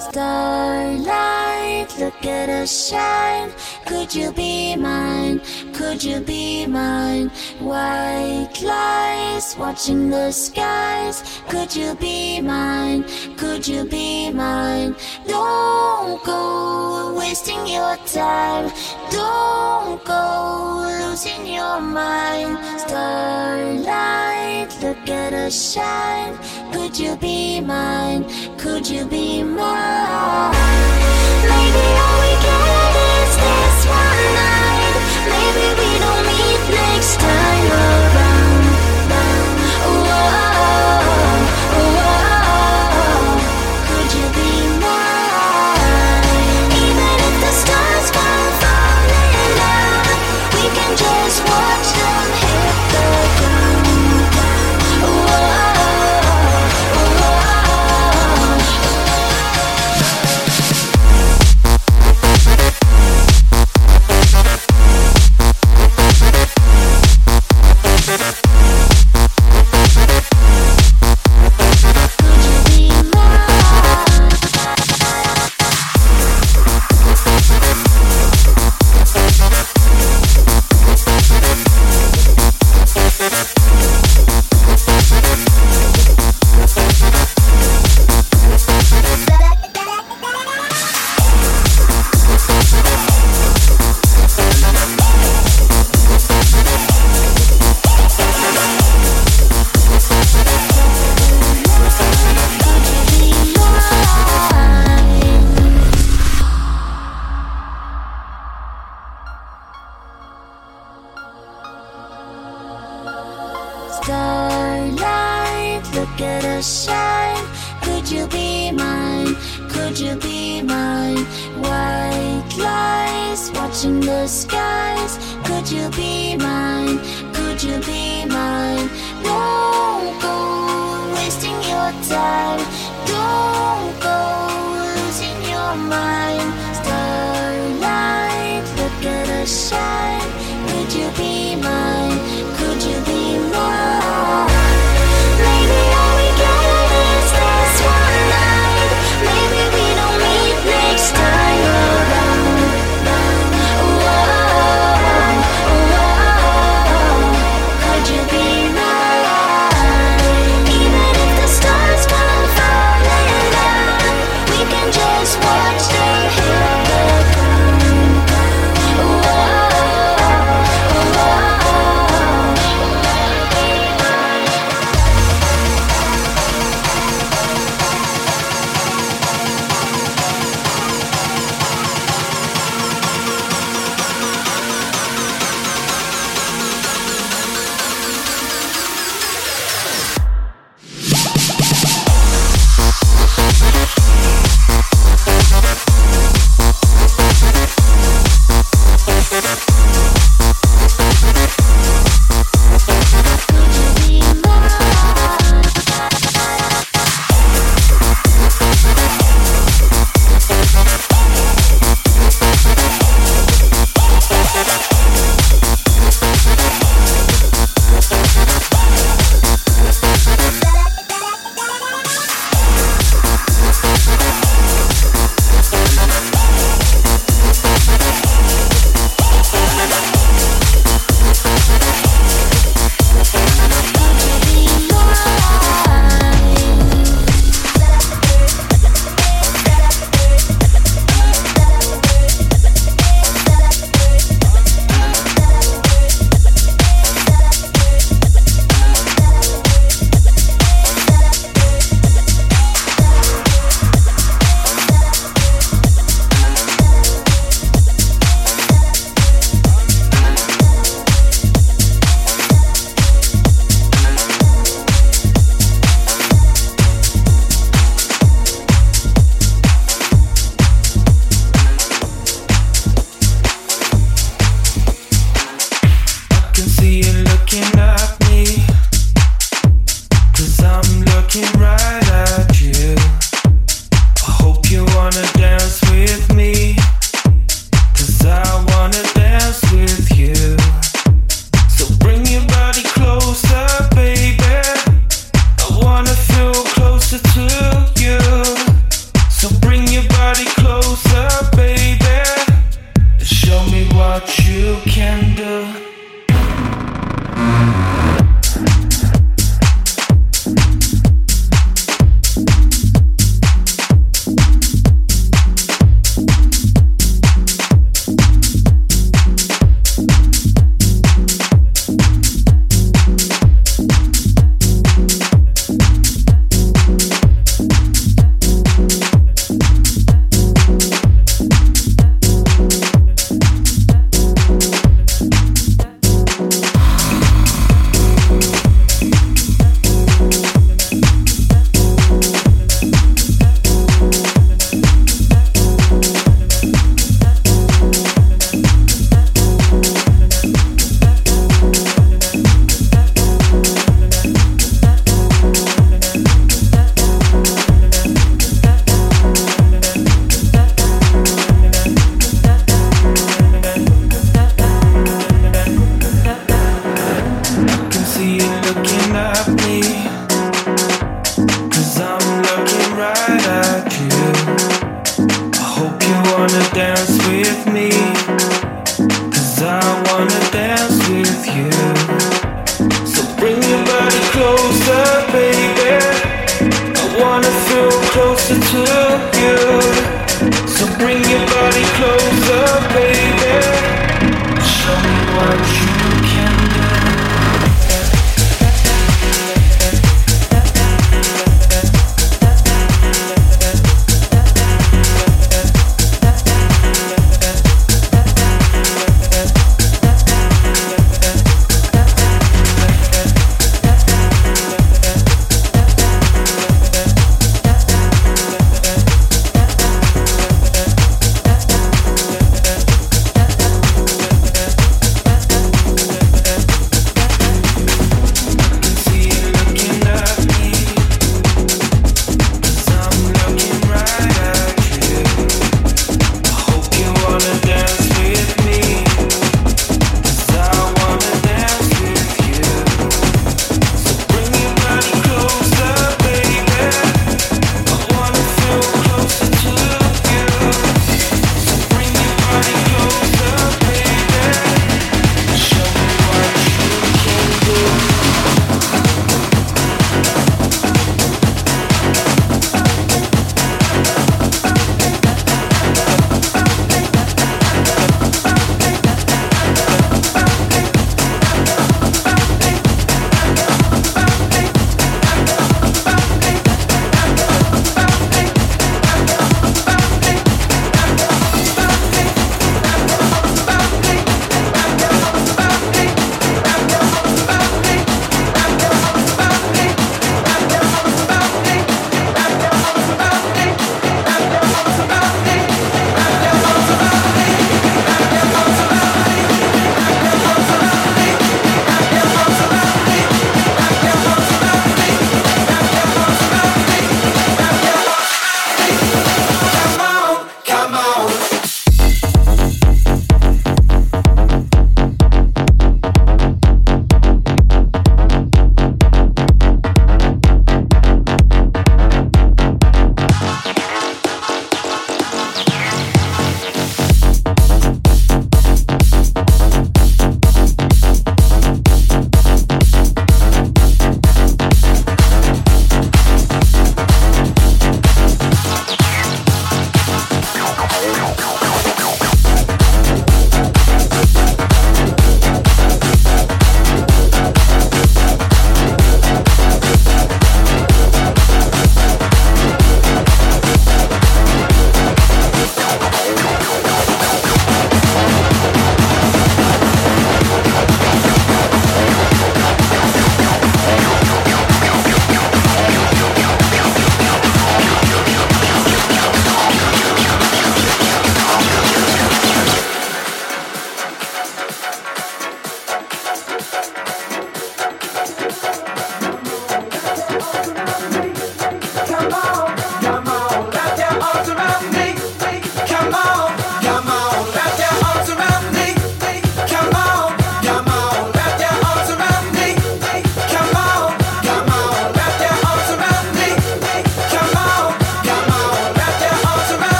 Starlight. Look at us shine. Could you be mine? Could you be mine? White lies watching the skies. Could you be mine? Could you be mine? Don't go wasting your time. Don't go losing your mind. Starlight, look at us shine. Could you be mine? Could you be mine? Maybe we don't meet Next time around.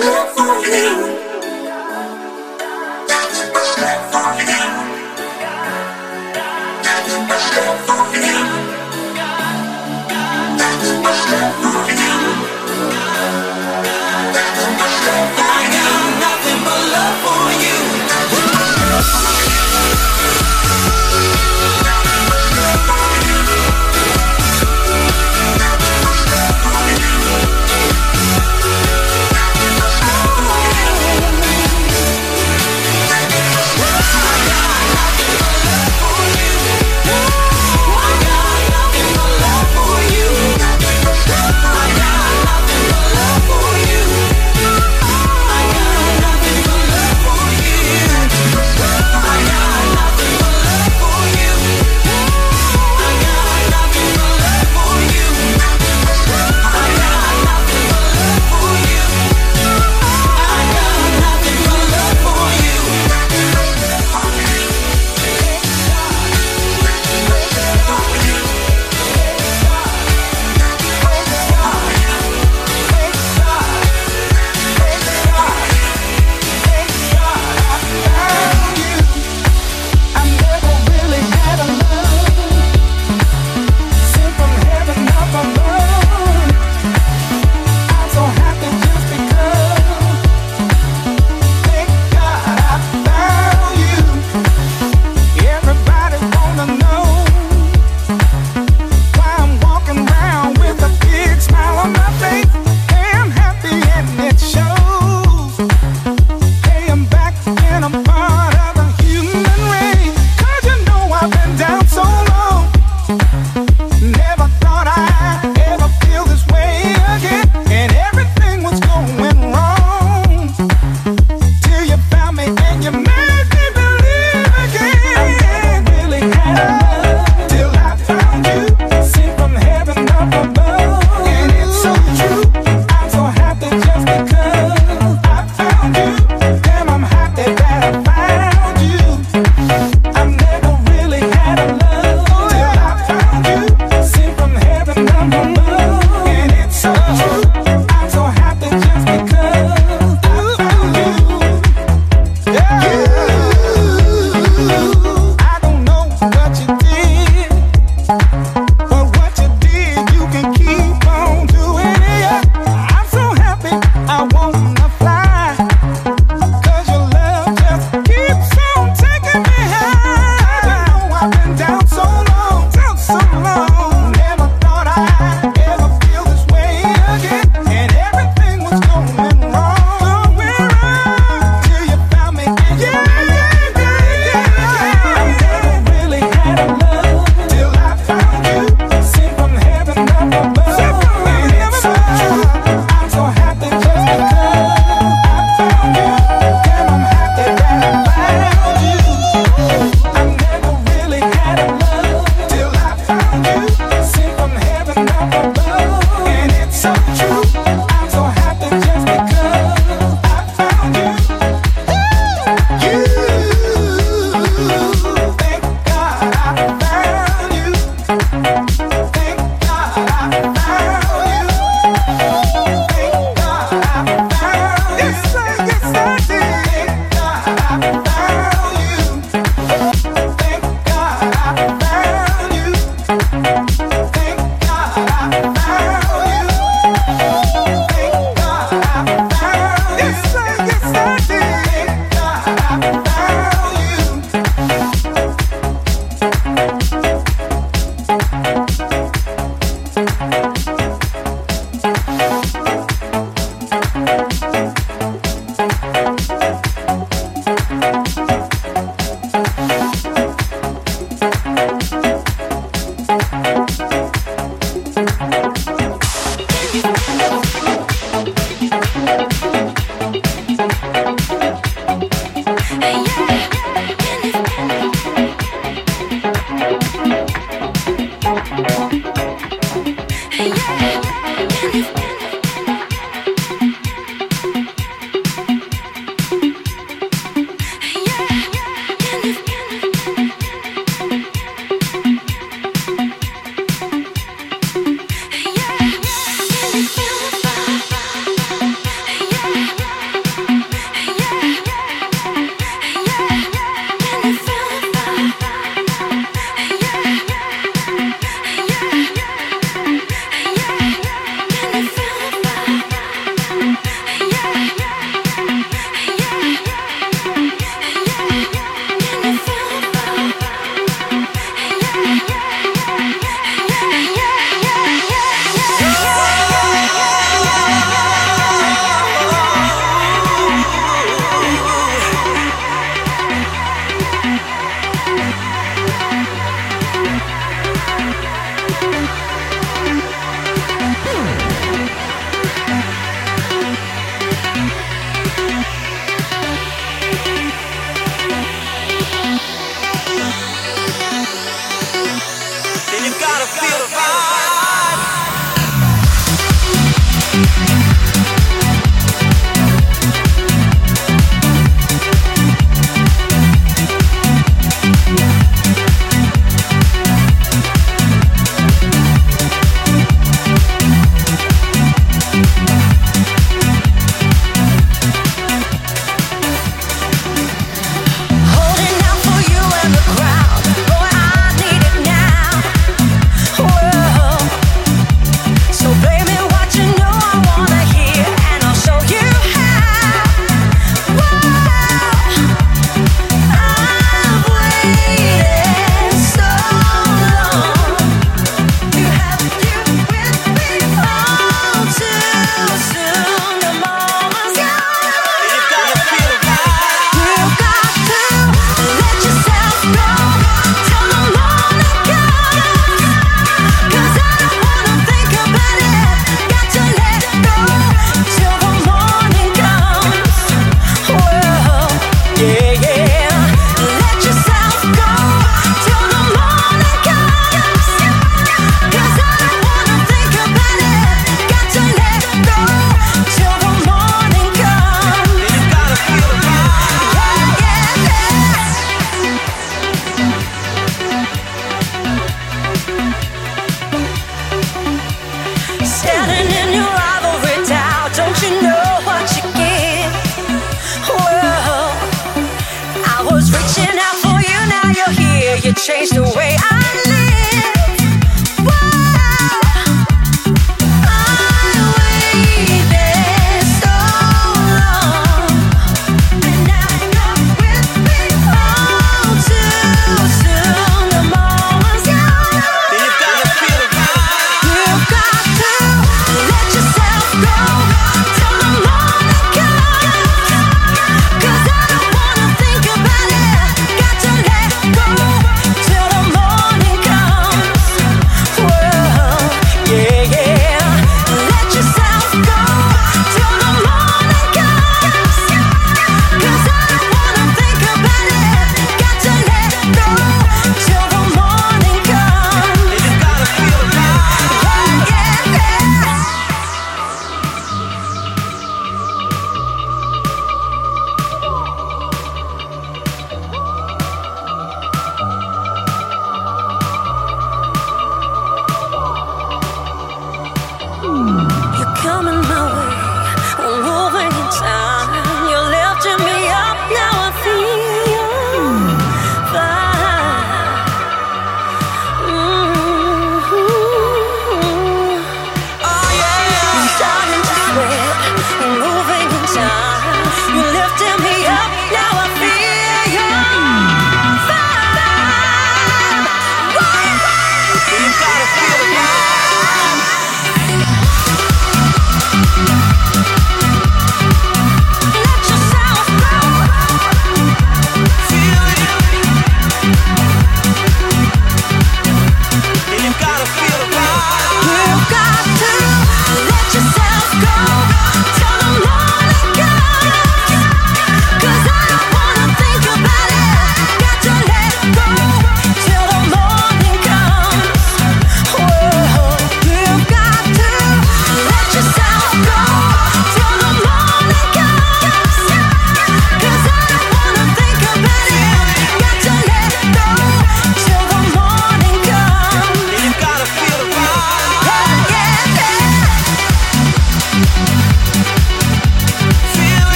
love for you.